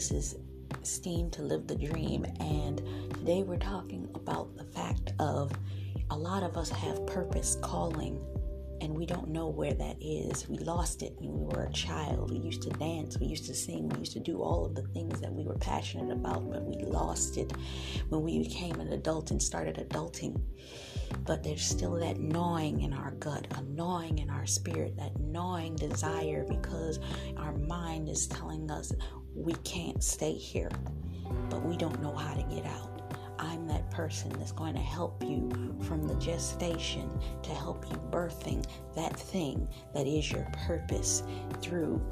This is Steam to Live the Dream, and today we're talking about the fact of a lot of us have purpose, calling, and we don't know where that is. We lost it when we were a child. We used to dance, we used to sing, we used to do all of the things that we were passionate about, but we lost it when we became an adult and started adulting. But there's still that gnawing in our gut, a gnawing in our spirit, that gnawing desire because our mind is telling us we can't stay here, but we don't know how to get out. I'm that person that's going to help you from the gestation to help you birthing that thing that is your purpose through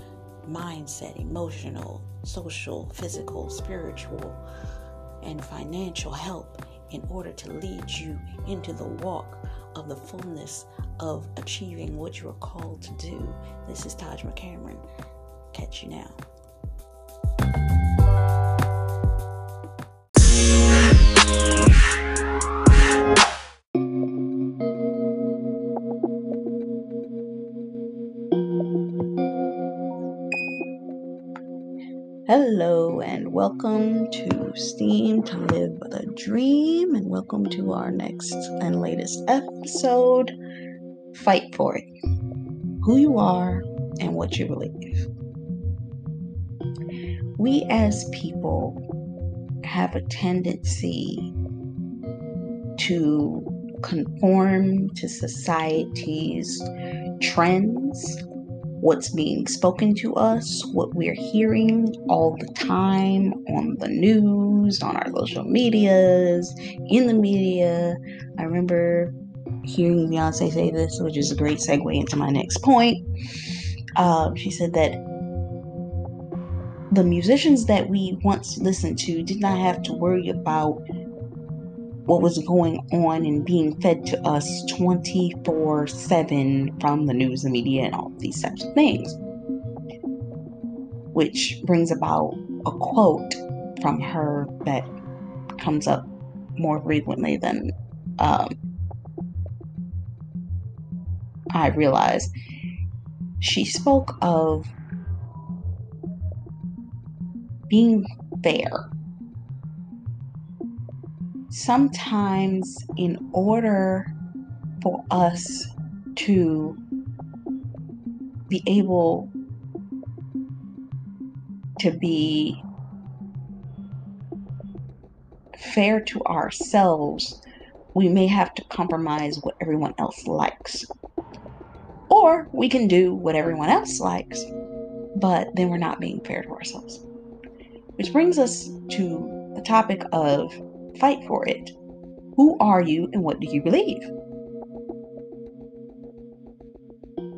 mindset, emotional, social, physical, spiritual, and financial help in order to lead you into the walk of the fullness of achieving what you are called to do. This is Taj McCameron. Catch you now. Hello, and welcome to Steam to Live the Dream, and welcome to our next and latest episode Fight for It Who You Are and What You Believe. We as people have a tendency to conform to society's trends what's being spoken to us, what we're hearing all the time on the news, on our social medias, in the media. I remember hearing Beyonce say this, which is a great segue into my next point. Uh, she said that the musicians that we once listened to did not have to worry about what was going on and being fed to us 24 7 from the news and media and all these types of things. Which brings about a quote from her that comes up more frequently than um, I realize. She spoke of being fair sometimes, in order for us to be able to be fair to ourselves, we may have to compromise what everyone else likes. Or we can do what everyone else likes, but then we're not being fair to ourselves. Which brings us to the topic of Fight for it. Who are you and what do you believe?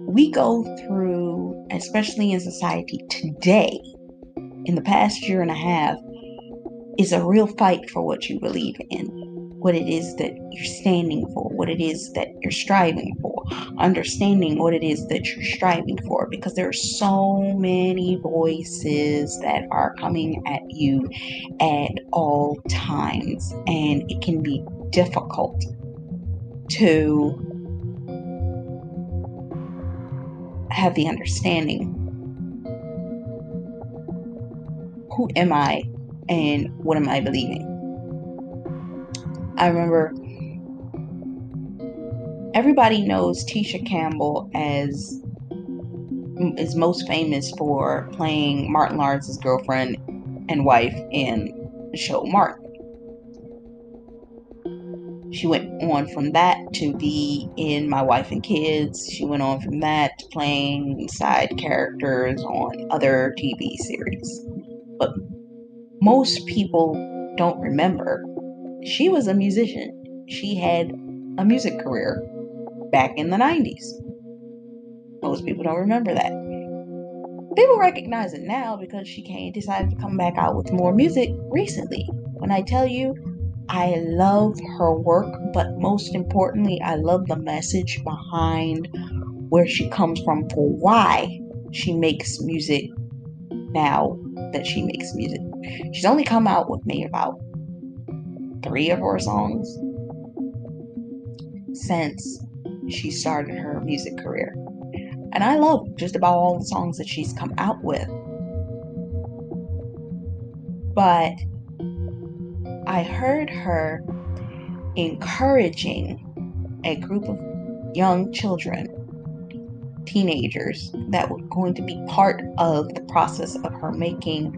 We go through, especially in society today, in the past year and a half, is a real fight for what you believe in what it is that you're standing for, what it is that you're striving for, understanding what it is that you're striving for, because there are so many voices that are coming at you at all times, and it can be difficult to have the understanding who am I and what am I believing? I remember everybody knows Tisha Campbell as is most famous for playing Martin Lawrence's girlfriend and wife in the show Martin. She went on from that to be in My Wife and Kids. She went on from that to playing side characters on other TV series. But most people don't remember she was a musician. She had a music career back in the 90s. Most people don't remember that. People recognize it now because she came decided to come back out with more music recently. When I tell you, I love her work, but most importantly, I love the message behind where she comes from for why she makes music now that she makes music. She's only come out with me about three of her songs since she started her music career. And I love just about all the songs that she's come out with. but I heard her encouraging a group of young children, teenagers, that were going to be part of the process of her making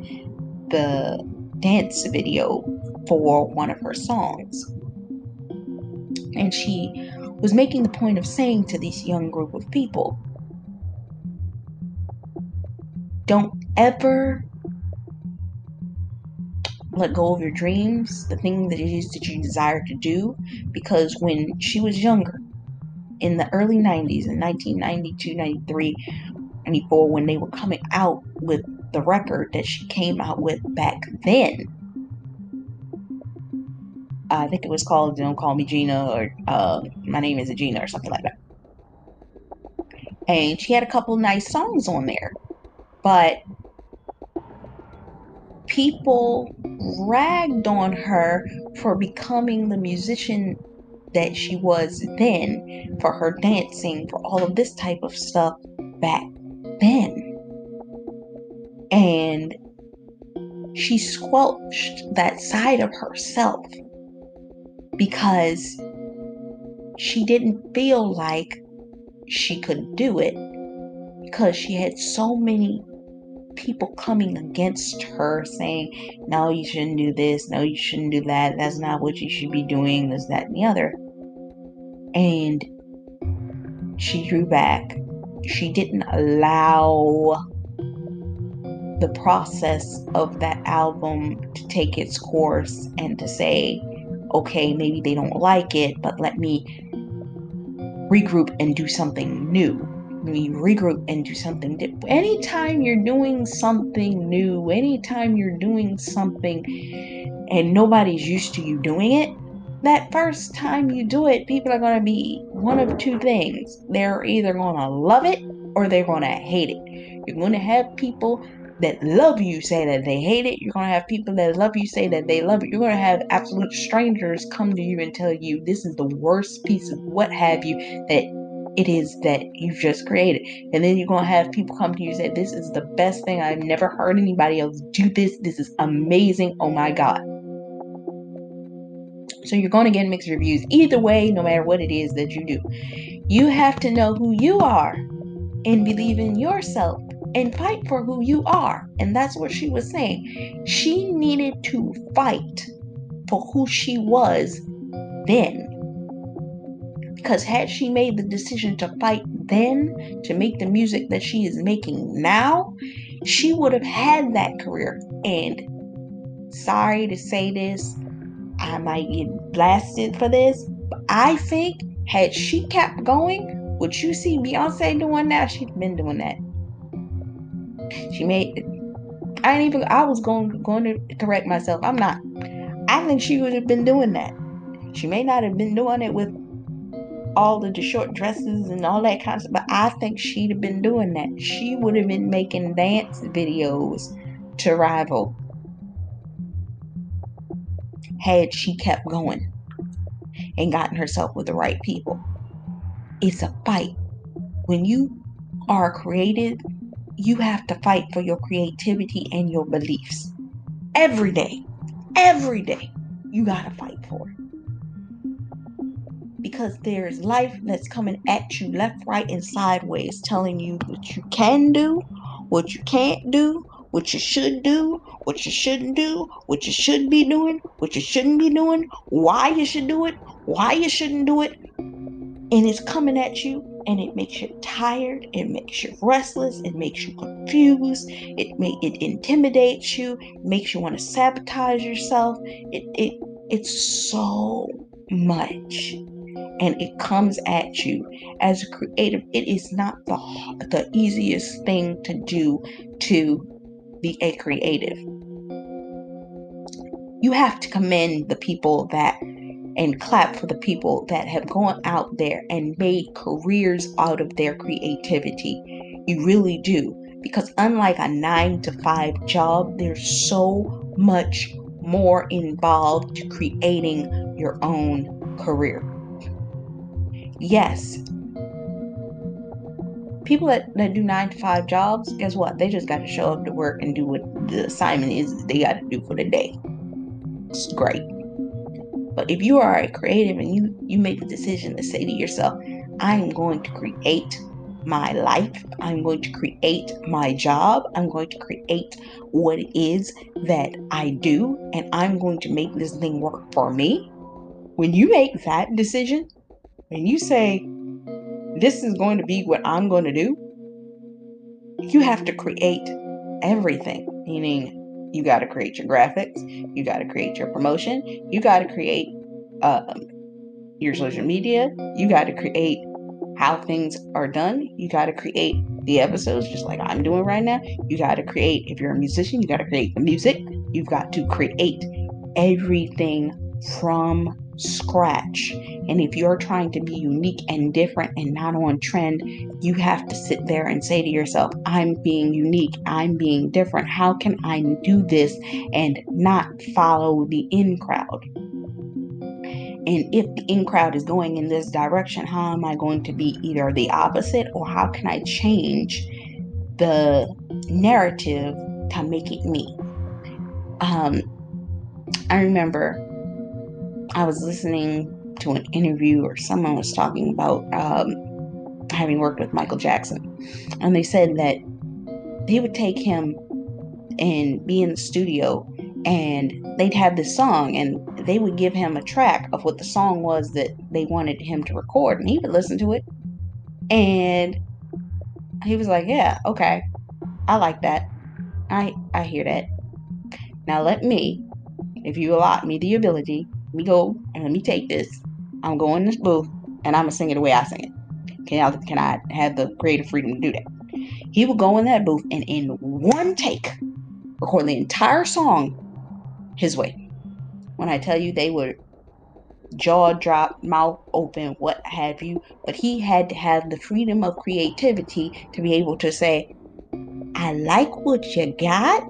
the dance video for one of her songs. And she was making the point of saying to this young group of people, don't ever let go of your dreams, the thing that it is that you desire to do. Because when she was younger, in the early 90s, in 1992, 93, 94, when they were coming out with the record that she came out with back then, I think it was called Don't Call Me Gina or uh, My Name is Gina or something like that. And she had a couple nice songs on there. But people ragged on her for becoming the musician that she was then, for her dancing, for all of this type of stuff back then. And she squelched that side of herself because she didn't feel like she could do it because she had so many people coming against her saying, no, you shouldn't do this, no, you shouldn't do that, that's not what you should be doing, this, that, and the other. And she drew back. She didn't allow the process of that album to take its course and to say, okay, maybe they don't like it, but let me regroup and do something new we regroup and do something different. Anytime you're doing something new, anytime you're doing something and nobody's used to you doing it, that first time you do it, people are going to be one of two things. They're either going to love it or they're going to hate it. You're going to have people that love you say that they hate it. You're going to have people that love you say that they love it. You're going to have absolute strangers come to you and tell you this is the worst piece of what have you that it is that you've just created. And then you're going to have people come to you and say, This is the best thing. I've never heard anybody else do this. This is amazing. Oh my God. So you're going to get mixed reviews either way, no matter what it is that you do. You have to know who you are and believe in yourself and fight for who you are. And that's what she was saying. She needed to fight for who she was then because had she made the decision to fight then to make the music that she is making now, she would have had that career. And sorry to say this, I might get blasted for this, but I think had she kept going, what you see Beyonce doing now, she's been doing that. She made I ain't even I was going going to correct myself. I'm not. I think she would have been doing that. She may not have been doing it with all of the short dresses and all that kind of stuff. But I think she'd have been doing that. She would have been making dance videos to rival had she kept going and gotten herself with the right people. It's a fight. When you are creative, you have to fight for your creativity and your beliefs. Every day. Every day. You got to fight for it because there's life that's coming at you left, right, and sideways, telling you what you can do, what you can't do, what you should do, what you shouldn't do, what you should be doing, what you shouldn't be doing, why you should do it, why you shouldn't do it. And it's coming at you and it makes you tired, it makes you restless, it makes you confused, it may it intimidates you, makes you want to sabotage yourself. It it it's so much and it comes at you as a creative it is not the the easiest thing to do to be a creative you have to commend the people that and clap for the people that have gone out there and made careers out of their creativity you really do because unlike a 9 to 5 job there's so much more involved to creating your own career Yes, people that, that do nine to five jobs, guess what? They just got to show up to work and do what the assignment is they got to do for the day. It's great. But if you are a creative and you you make the decision to say to yourself, I am going to create my life. I'm going to create my job. I'm going to create what it is that I do, and I'm going to make this thing work for me. When you make that decision, and you say, This is going to be what I'm going to do, you have to create everything, meaning you got to create your graphics, you got to create your promotion, you got to create um, your social media, you got to create how things are done. You got to create the episodes just like I'm doing right now. You got to create, if you're a musician, you got to create the music. You've got to create everything from scratch. And if you're trying to be unique and different and not on trend, you have to sit there and say to yourself, I'm being unique, I'm being different. How can I do this and not follow the in crowd? And if the in crowd is going in this direction, how am I going to be either the opposite or how can I change the narrative to make it me? Um, I remember I was listening to an interview or someone was talking about um, having worked with Michael Jackson, and they said that they would take him and be in the studio and they'd have this song and they would give him a track of what the song was that they wanted him to record and he would listen to it. And he was like yeah okay. I like that. I i hear that. Now let me if you allot me the ability me go and let me take this. I'm going in this booth and i'm gonna sing it the way i sing it. Can I, can I have the creative freedom to do that? He would go in that booth and in one take record the entire song his way. When I tell you they were jaw drop, mouth open, what have you, but he had to have the freedom of creativity to be able to say, I like what you got,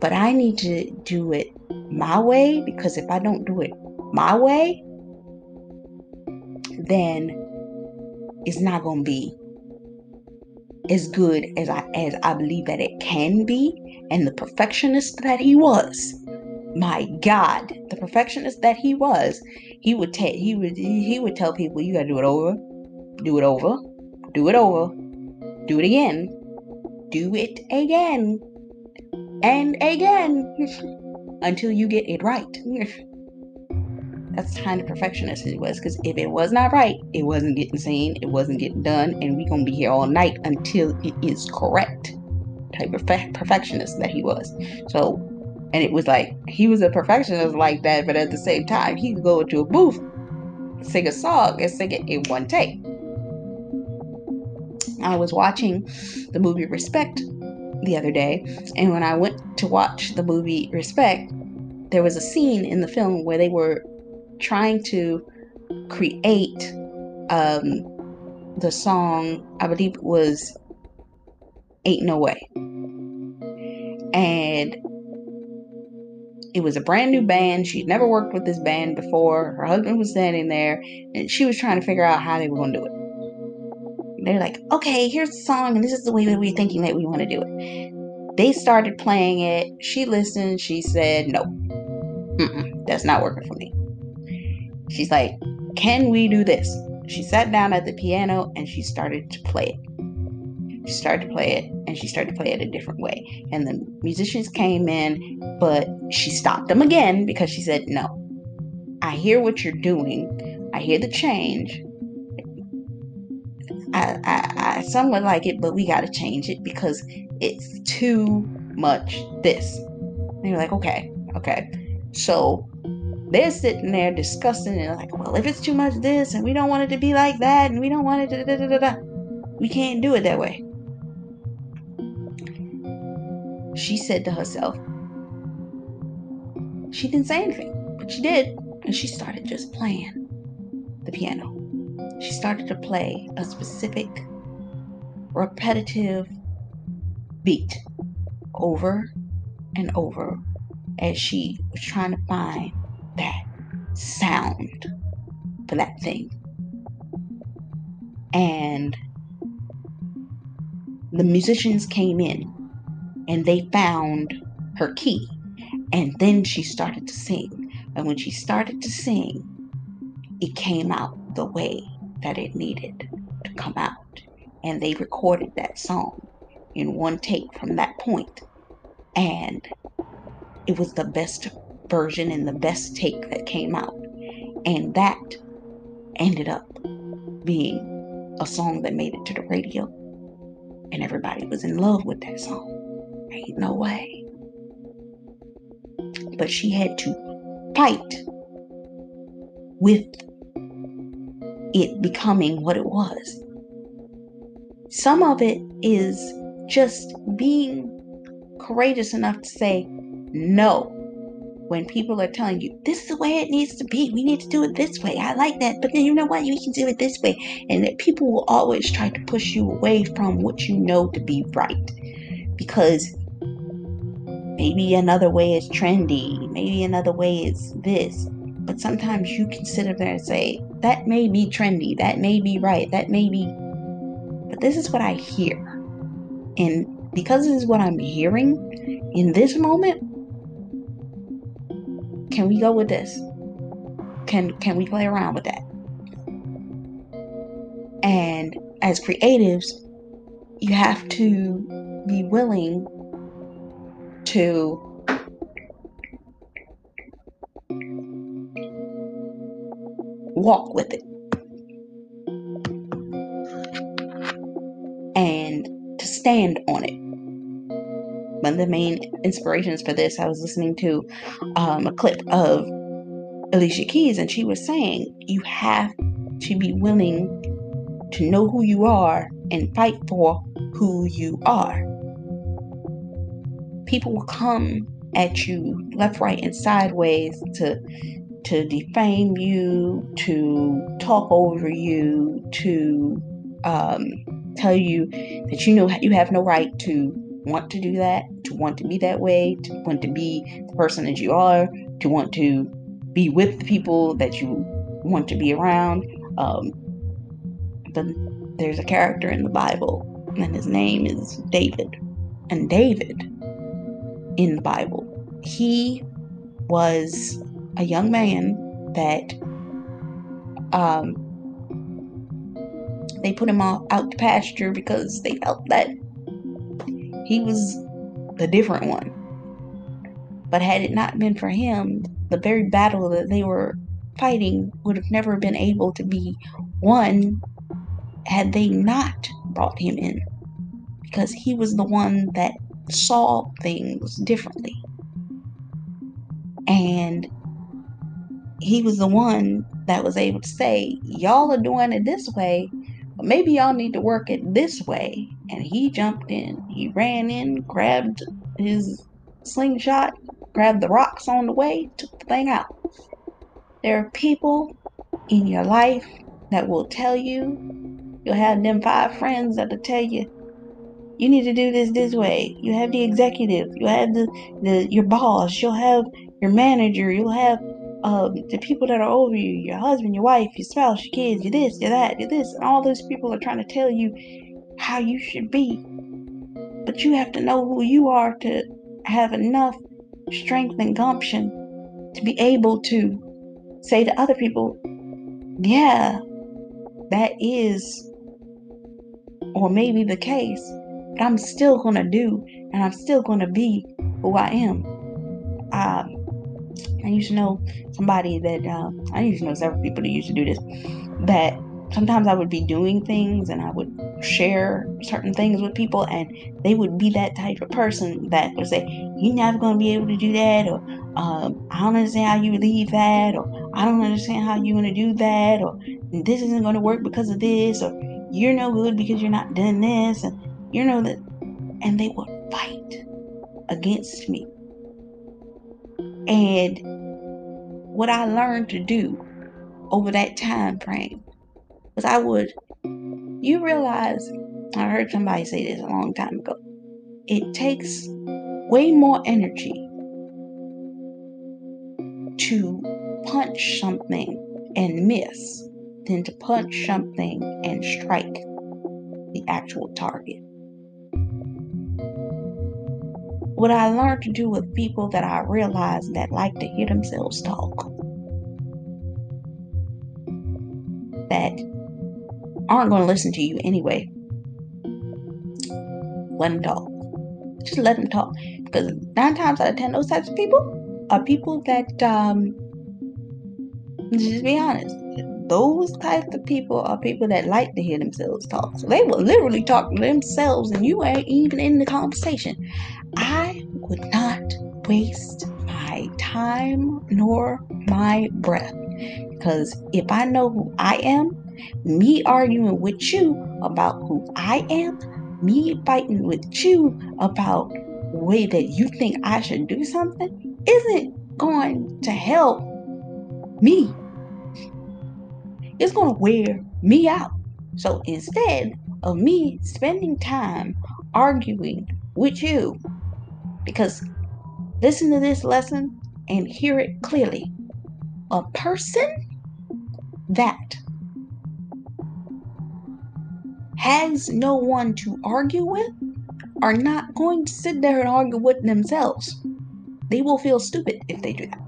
but I need to do it my way because if I don't do it my way, then it's not going to be as good as I as I believe that it can be and the perfectionist that he was my God, the perfectionist that he was, he would take he would he would tell people you gotta do it over, do it over, do it over, do it again, do it again, and again until you get it right. That's the kind of perfectionist he was, because if it was not right, it wasn't getting seen, it wasn't getting done, and we gonna be here all night until it is correct. Type of perfectionist that he was. So and it was like he was a perfectionist like that, but at the same time, he could go into a booth, sing a song, and sing it in one take. I was watching the movie Respect the other day, and when I went to watch the movie Respect, there was a scene in the film where they were trying to create um, the song, I believe it was Ain't No Way. And it was a brand new band. She'd never worked with this band before. Her husband was standing there, and she was trying to figure out how they were going to do it. They're like, okay, here's the song, and this is the way that we're thinking that we want to do it. They started playing it. She listened. She said, no, that's not working for me. She's like, can we do this? She sat down at the piano and she started to play it. She started to play it and she started to play it a different way. And the musicians came in, but she stopped them again because she said, No, I hear what you're doing, I hear the change. I, I, I somewhat like it, but we got to change it because it's too much this. And you're like, okay, okay. So they're sitting there discussing and like, well, if it's too much this and we don't want it to be like that and we don't want it da da da, we can't do it that way. she said to herself, she didn't say anything, but she did. And she started just playing the piano. She started to play a specific, repetitive beat over and over as she was trying to find that sound for that thing. And the musicians came in and they found her key. And then she started to sing. And when she started to sing, it came out the way that it needed to come out. And they recorded that song in one take from that point. And it was the best version and the best take that came out. And that ended up being a song that made it to the radio. And everybody was in love with that song. Ain't no way. But she had to fight with it becoming what it was. Some of it is just being courageous enough to say no when people are telling you this is the way it needs to be. We need to do it this way. I like that. But then you know what? You can do it this way. And that people will always try to push you away from what you know to be right. Because maybe another way is trendy. Maybe another way is this. But sometimes you can sit up there and say that may be trendy. That may be right. That may be but this is what i hear. And because this is what i'm hearing in this moment can we go with this? Can can we play around with that? And as creatives, you have to be willing to walk with it and to stand on it one of the main inspirations for this, I was listening to um, a clip of Alicia Keys, and she was saying, You have to be willing to know who you are and fight for who you are. People will come at you left, right, and sideways to to defame you, to talk over you, to um, tell you that you know you have no right to want to do that, to want to be that way, to want to be the person that you are, to want to be with the people that you want to be around. Um, but there's a character in the Bible, and his name is David. And David in the Bible, he was a young man that um, they put him out, out to pasture because they felt that he was the different one. But had it not been for him, the very battle that they were fighting would have never been able to be won had they not brought him in. Because he was the one that saw things differently. And he was the one that was able to say, Y'all are doing it this way, but maybe y'all need to work it this way. And he jumped in. He ran in, grabbed his slingshot, grabbed the rocks on the way, took the thing out. There are people in your life that will tell you, you'll have them five friends that'll tell you, you need to do this this way. You have the executive, you have the, the your boss, you'll have your manager, you'll have um, the people that are over you, your husband, your wife, your spouse, your kids, your this, your that, your this, and all those people are trying to tell you how you should be. But you have to know who you are to have enough strength and gumption to be able to say to other people, yeah, that is or maybe the case, but I'm still going to do and I'm still going to be who I am. Um, I used to know somebody that uh, I used to know several people that used to do this. That sometimes I would be doing things and I would share certain things with people, and they would be that type of person that would say, "You're never going to be able to do that," or um, "I don't understand how you leave that," or "I don't understand how you're going to do that," or "This isn't going to work because of this," or "You're no good because you're not doing this," and you know that, and they would fight against me. And what I learned to do over that time frame was I would, you realize, I heard somebody say this a long time ago, it takes way more energy to punch something and miss than to punch something and strike the actual target. what I learned to do with people that I realized that like to hear themselves talk. That aren't going to listen to you anyway. Let them talk. Just let them talk. Because nine times out of ten, those types of people are people that, um, just be honest, those types of people are people that like to hear themselves talk. So they will literally talk to themselves and you ain't even in the conversation. I would not waste my time nor my breath. Because if I know who I am, me arguing with you about who I am, me fighting with you about way that you think I should do something, isn't going to help me it's going to wear me out. So instead of me spending time arguing with you, because listen to this lesson and hear it clearly. A person that has no one to argue with are not going to sit there and argue with themselves. They will feel stupid if they do that.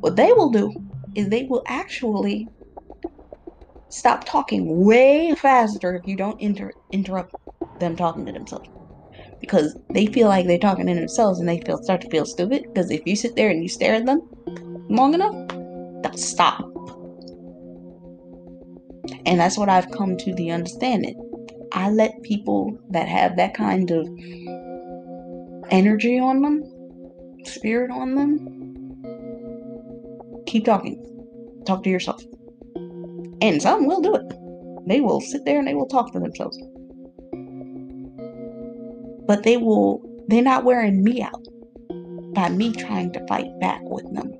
What they will do is they will actually stop talking way faster if you don't inter- interrupt them talking to themselves. Because they feel like they're talking to themselves and they feel start to feel stupid. Because if you sit there and you stare at them long enough, they'll stop. And that's what I've come to the understanding. I let people that have that kind of energy on them, spirit on them, keep talking. Talk to yourself. And some will do it. They will sit there and they will talk to themselves. But they will, they're not wearing me out by me trying to fight back with them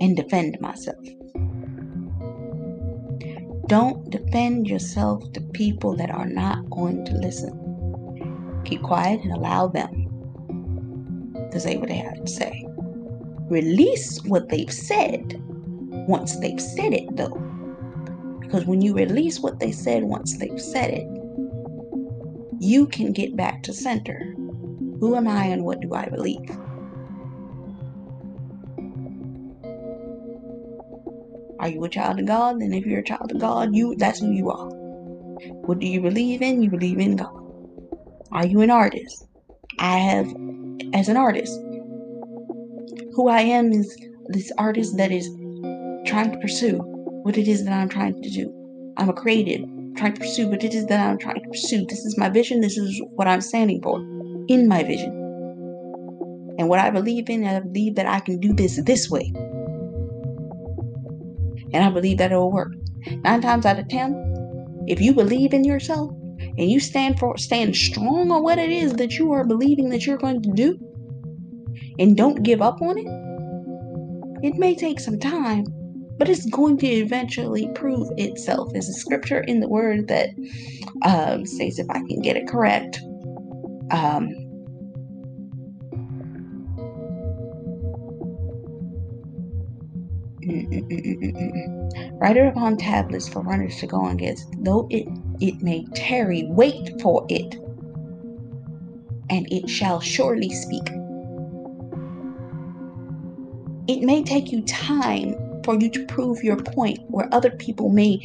and defend myself. Don't defend yourself to people that are not going to listen. Keep quiet and allow them to say what they have to say. Release what they've said once they've said it, though. Because when you release what they said once they've said it, you can get back to center. Who am I and what do I believe? Are you a child of God? Then if you're a child of God, you that's who you are. What do you believe in? You believe in God. Are you an artist? I have as an artist. Who I am is this artist that is trying to pursue what it is that I'm trying to do. I'm a creative, trying to pursue what it is that I'm trying to pursue. This is my vision. This is what I'm standing for in my vision. And what I believe in, I believe that I can do this this way. And I believe that it will work. Nine times out of ten, if you believe in yourself and you stand for stand strong on what it is that you are believing that you're going to do and don't give up on it, it may take some time, but it's going to eventually prove itself. There's a scripture in the word that um, says, if I can get it correct, um, Write it upon tablets for runners to go against. Though it, it may tarry, wait for it, and it shall surely speak. It may take you time for you to prove your point where other people may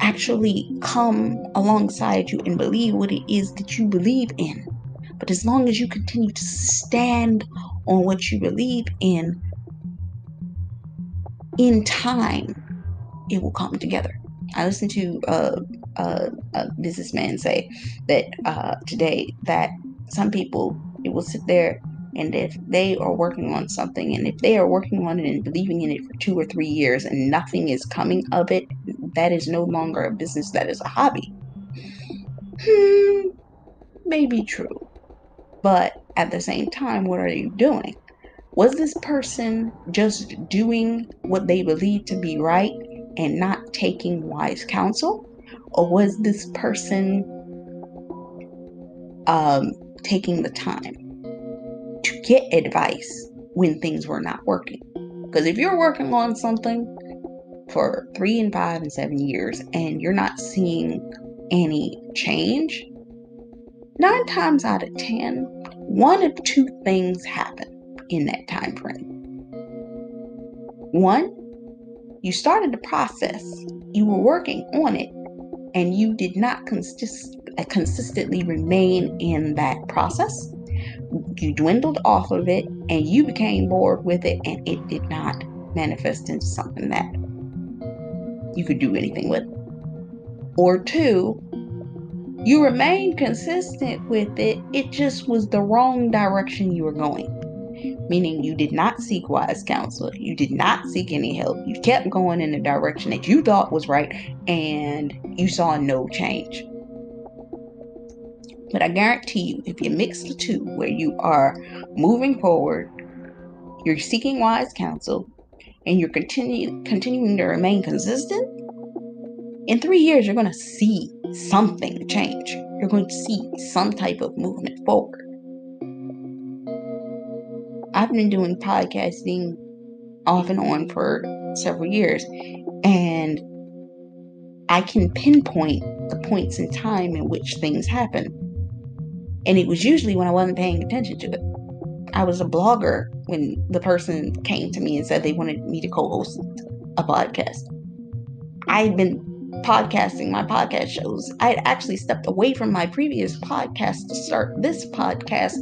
actually come alongside you and believe what it is that you believe in. But as long as you continue to stand on what you believe in, in time, it will come together. I listened to a businessman say that uh, today that some people it will sit there and if they are working on something, and if they are working on it and believing in it for two or three years and nothing is coming of it, that is no longer a business, that is a hobby. Hmm, maybe true. But at the same time, what are you doing? Was this person just doing what they believe to be right and not taking wise counsel? Or was this person um, taking the time? to get advice when things were not working. Because if you're working on something for three and five and seven years and you're not seeing any change, nine times out of ten, one of two things happened in that time frame. One, you started the process, you were working on it, and you did not consist- uh, consistently remain in that process. You dwindled off of it and you became bored with it, and it did not manifest into something that you could do anything with. Or two, you remained consistent with it, it just was the wrong direction you were going. Meaning you did not seek wise counsel, you did not seek any help, you kept going in the direction that you thought was right, and you saw no change. But I guarantee you, if you mix the two, where you are moving forward, you're seeking wise counsel, and you're continue, continuing to remain consistent, in three years, you're going to see something change. You're going to see some type of movement forward. I've been doing podcasting off and on for several years, and I can pinpoint the points in time in which things happen. And it was usually when I wasn't paying attention to it. I was a blogger when the person came to me and said they wanted me to co host a podcast. I had been podcasting my podcast shows. I had actually stepped away from my previous podcast to start this podcast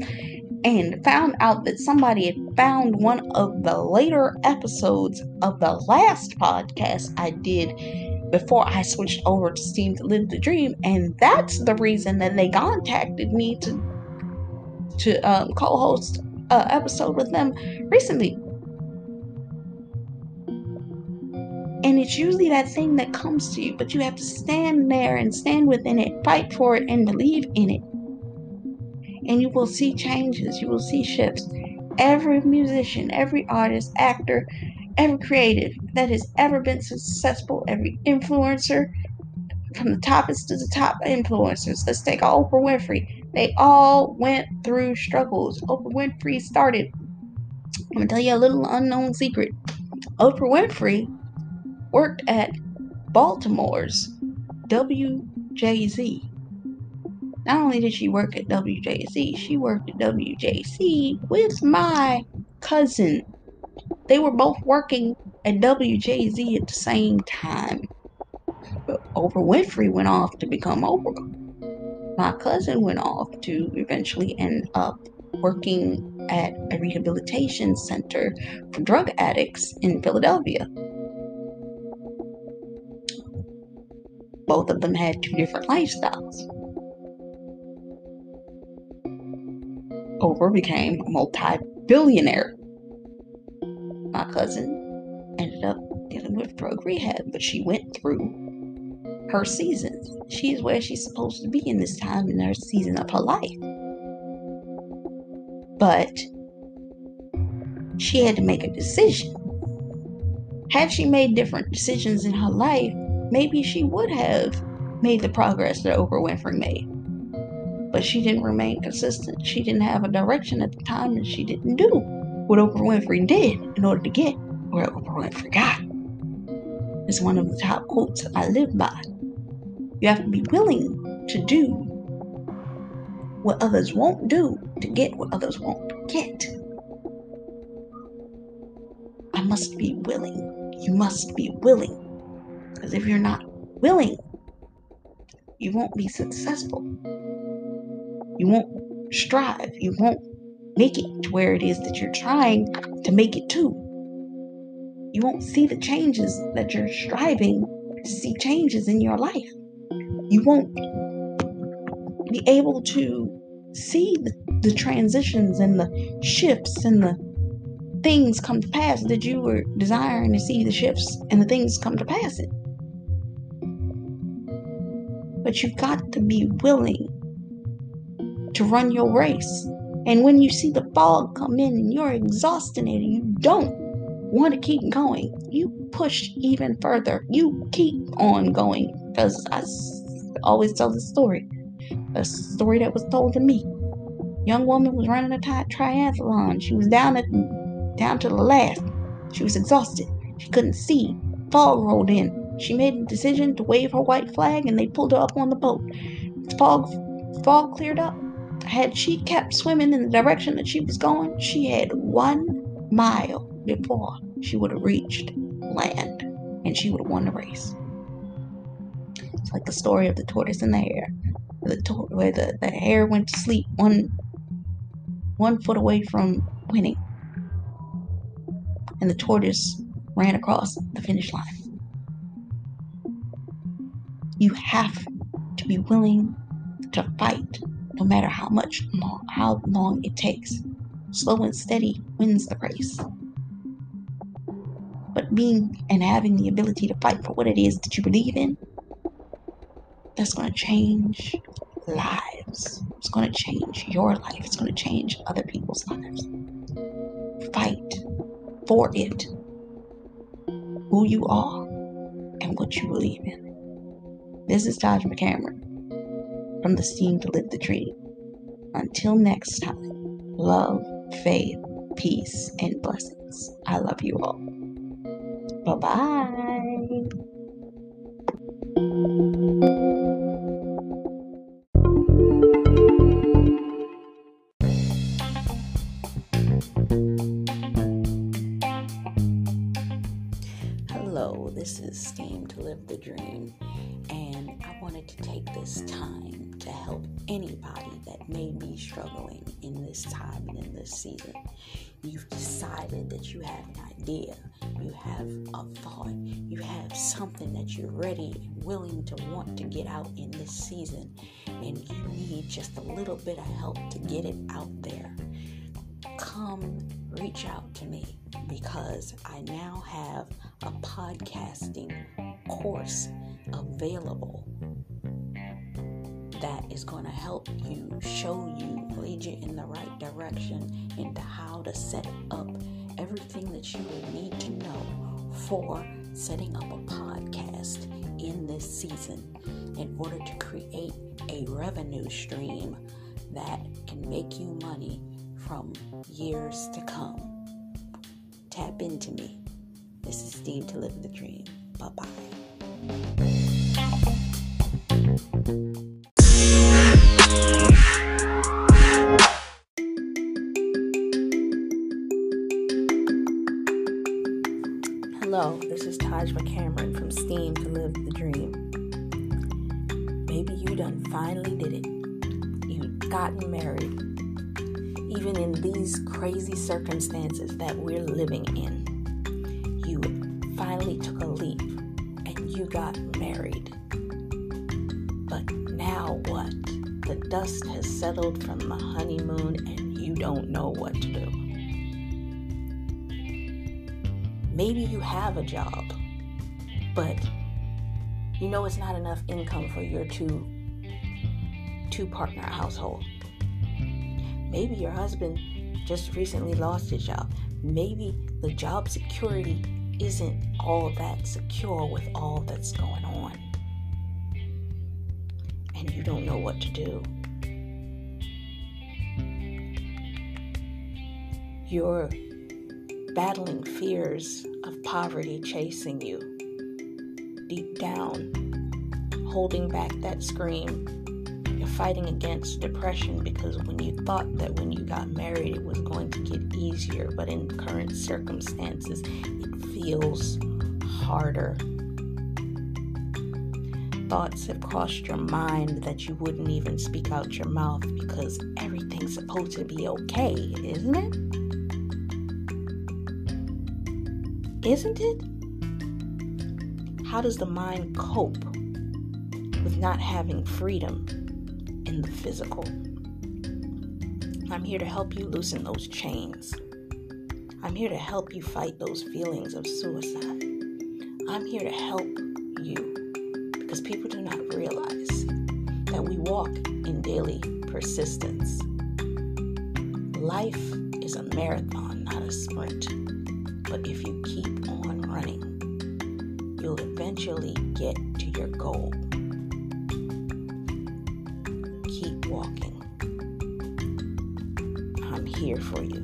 and found out that somebody had found one of the later episodes of the last podcast I did before I switched over to Steam to Live the Dream, and that's the reason that they contacted me to to um, co-host an episode with them recently. And it's usually that thing that comes to you, but you have to stand there and stand within it, fight for it, and believe in it. And you will see changes, you will see shifts. Every musician, every artist, actor, every creative that has ever been successful, every influencer, from the toppest to the top influencers. Let's take Oprah Winfrey. They all went through struggles. Oprah Winfrey started. I'm gonna tell you a little unknown secret. Oprah Winfrey worked at Baltimore's WJZ. Not only did she work at WJZ, she worked at WJZ with my cousin. They were both working at WJZ at the same time. But Oprah Winfrey went off to become Oprah. My cousin went off to eventually end up working at a rehabilitation center for drug addicts in Philadelphia. both of them had two different lifestyles. Oprah became a multi billionaire. My cousin ended up dealing with drug rehab, but she went through her seasons. She is where she's supposed to be in this time in her season of her life. But she had to make a decision. Had she made different decisions in her life, maybe she would have made the progress that Oprah Winfrey made. But she didn't remain consistent. She didn't have a direction at the time, and she didn't do what Oprah Winfrey did in order to get where Oprah Winfrey got. It's one of the top quotes that I live by. You have to be willing to do what others won't do to get what others won't get. I must be willing. You must be willing because if you're not willing, you won't be successful. You won't strive. You won't make it to where it is that you're trying to make it to. You won't see the changes that you're striving to see changes in your life. You won't be able to see the, the transitions and the shifts and the things come to pass that you were desiring to see the shifts and the things come to pass it. But you've got to be willing to run your race. And when you see the fog come in and you're exhausted and you don't want to keep going, you push even further. You keep on going. Because I always tell the story. A story that was told to me. Young woman was running a tri- triathlon. She was down at down to the last. She was exhausted. She couldn't see. Fog rolled in. She made a decision to wave her white flag and they pulled her up on the boat. Fog, fog cleared up. Had she kept swimming in the direction that she was going, she had one mile before she would have reached land and she would have won the race. It's like the story of the tortoise and the hare, the tor- where the, the hare went to sleep one one foot away from winning, and the tortoise ran across the finish line. You have to be willing to fight no matter how much long, how long it takes. Slow and steady wins the race. But being and having the ability to fight for what it is that you believe in, that's going to change lives. It's going to change your life. It's going to change other people's lives. Fight for it. Who you are and what you believe in. This is Taj McCameron from the Steam to Live the Dream. Until next time, love, faith, peace, and blessings. I love you all. Bye bye. Hello, this is Steam to Live the Dream, and I wanted to take this time help anybody that may be struggling in this time and in this season. You've decided that you have an idea, you have a thought, you have something that you're ready and willing to want to get out in this season, and you need just a little bit of help to get it out there. Come reach out to me because I now have a podcasting course available that is going to help you, show you, lead you in the right direction into how to set up everything that you will need to know for setting up a podcast in this season in order to create a revenue stream that can make you money from years to come. Tap into me. This is Steam to Live the Dream. Bye bye. Taj McCameron from Steam to Live the Dream. Maybe you done finally did it. You've gotten married. Even in these crazy circumstances that we're living in, you finally took a leap and you got married. But now what? The dust has settled from the honeymoon and you don't know what to do. Maybe you have a job, but you know it's not enough income for your two two partner household. Maybe your husband just recently lost his job. Maybe the job security isn't all that secure with all that's going on. And you don't know what to do. You're battling fears of poverty chasing you. Deep down, holding back that scream. You're fighting against depression because when you thought that when you got married it was going to get easier, but in current circumstances, it feels harder. Thoughts have crossed your mind that you wouldn't even speak out your mouth because everything's supposed to be okay, isn't it? Isn't it? How does the mind cope with not having freedom in the physical? I'm here to help you loosen those chains. I'm here to help you fight those feelings of suicide. I'm here to help you because people do not realize that we walk in daily persistence. Life is a marathon, not a sprint. But if you keep on running, eventually get to your goal. Keep walking. I'm here for you.